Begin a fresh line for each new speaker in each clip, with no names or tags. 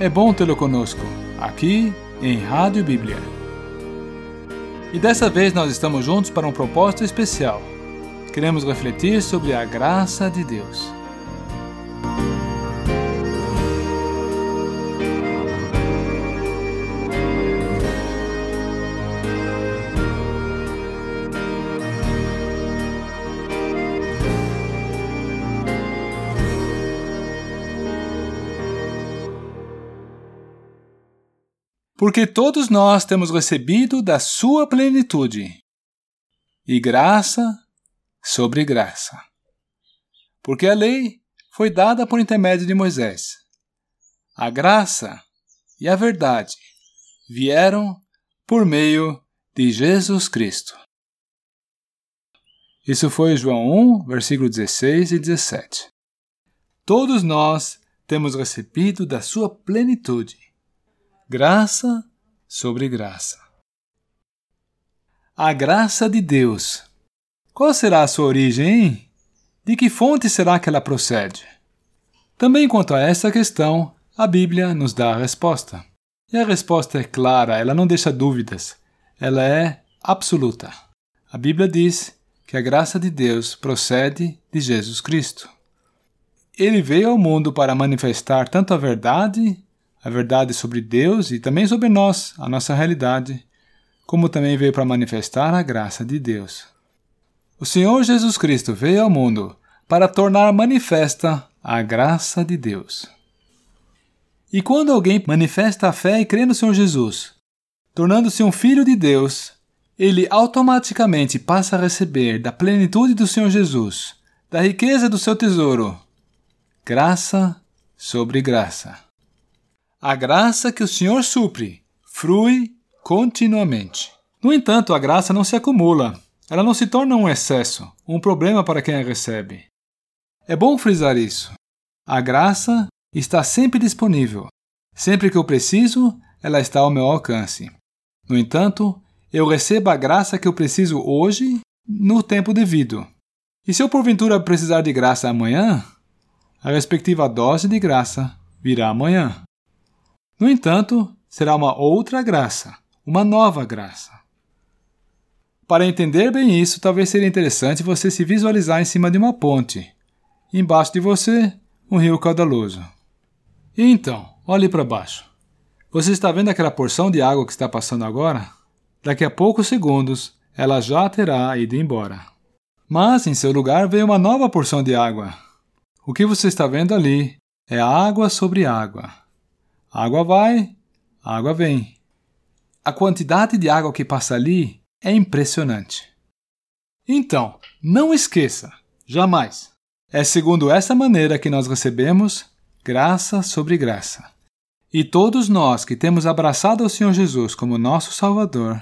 é bom tê-lo conosco, aqui em Rádio Bíblia. E dessa vez nós estamos juntos para um propósito especial. Queremos refletir sobre a graça de Deus. Porque todos nós temos recebido da sua plenitude, e graça sobre graça. Porque a lei foi dada por intermédio de Moisés. A graça e a verdade vieram por meio de Jesus Cristo. Isso foi João 1, versículo 16 e 17. Todos nós temos recebido da sua plenitude graça sobre graça. A graça de Deus. Qual será a sua origem, hein? De que fonte será que ela procede? Também quanto a essa questão, a Bíblia nos dá a resposta. E a resposta é clara, ela não deixa dúvidas, ela é absoluta. A Bíblia diz que a graça de Deus procede de Jesus Cristo. Ele veio ao mundo para manifestar tanto a verdade a verdade sobre Deus e também sobre nós, a nossa realidade, como também veio para manifestar a graça de Deus. O Senhor Jesus Cristo veio ao mundo para tornar manifesta a graça de Deus. E quando alguém manifesta a fé e crê no Senhor Jesus, tornando-se um filho de Deus, ele automaticamente passa a receber da plenitude do Senhor Jesus, da riqueza do seu tesouro, graça sobre graça. A graça que o Senhor supre frui continuamente. No entanto, a graça não se acumula. Ela não se torna um excesso, um problema para quem a recebe. É bom frisar isso. A graça está sempre disponível. Sempre que eu preciso, ela está ao meu alcance. No entanto, eu recebo a graça que eu preciso hoje, no tempo devido. E se eu porventura precisar de graça amanhã, a respectiva dose de graça virá amanhã. No entanto, será uma outra graça, uma nova graça. Para entender bem isso, talvez seria interessante você se visualizar em cima de uma ponte. Embaixo de você, um rio caudaloso. E então, olhe para baixo. Você está vendo aquela porção de água que está passando agora? Daqui a poucos segundos, ela já terá ido embora. Mas em seu lugar veio uma nova porção de água. O que você está vendo ali é água sobre água. Água vai, água vem. A quantidade de água que passa ali é impressionante. Então, não esqueça, jamais. É segundo essa maneira que nós recebemos graça sobre graça. E todos nós que temos abraçado o Senhor Jesus como nosso Salvador,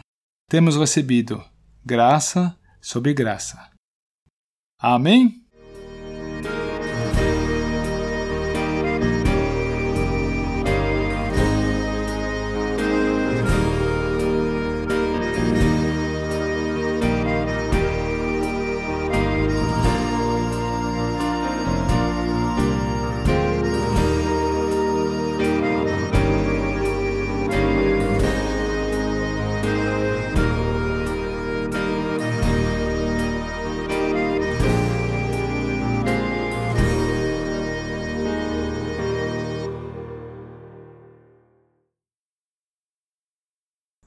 temos recebido graça sobre graça. Amém? Bye.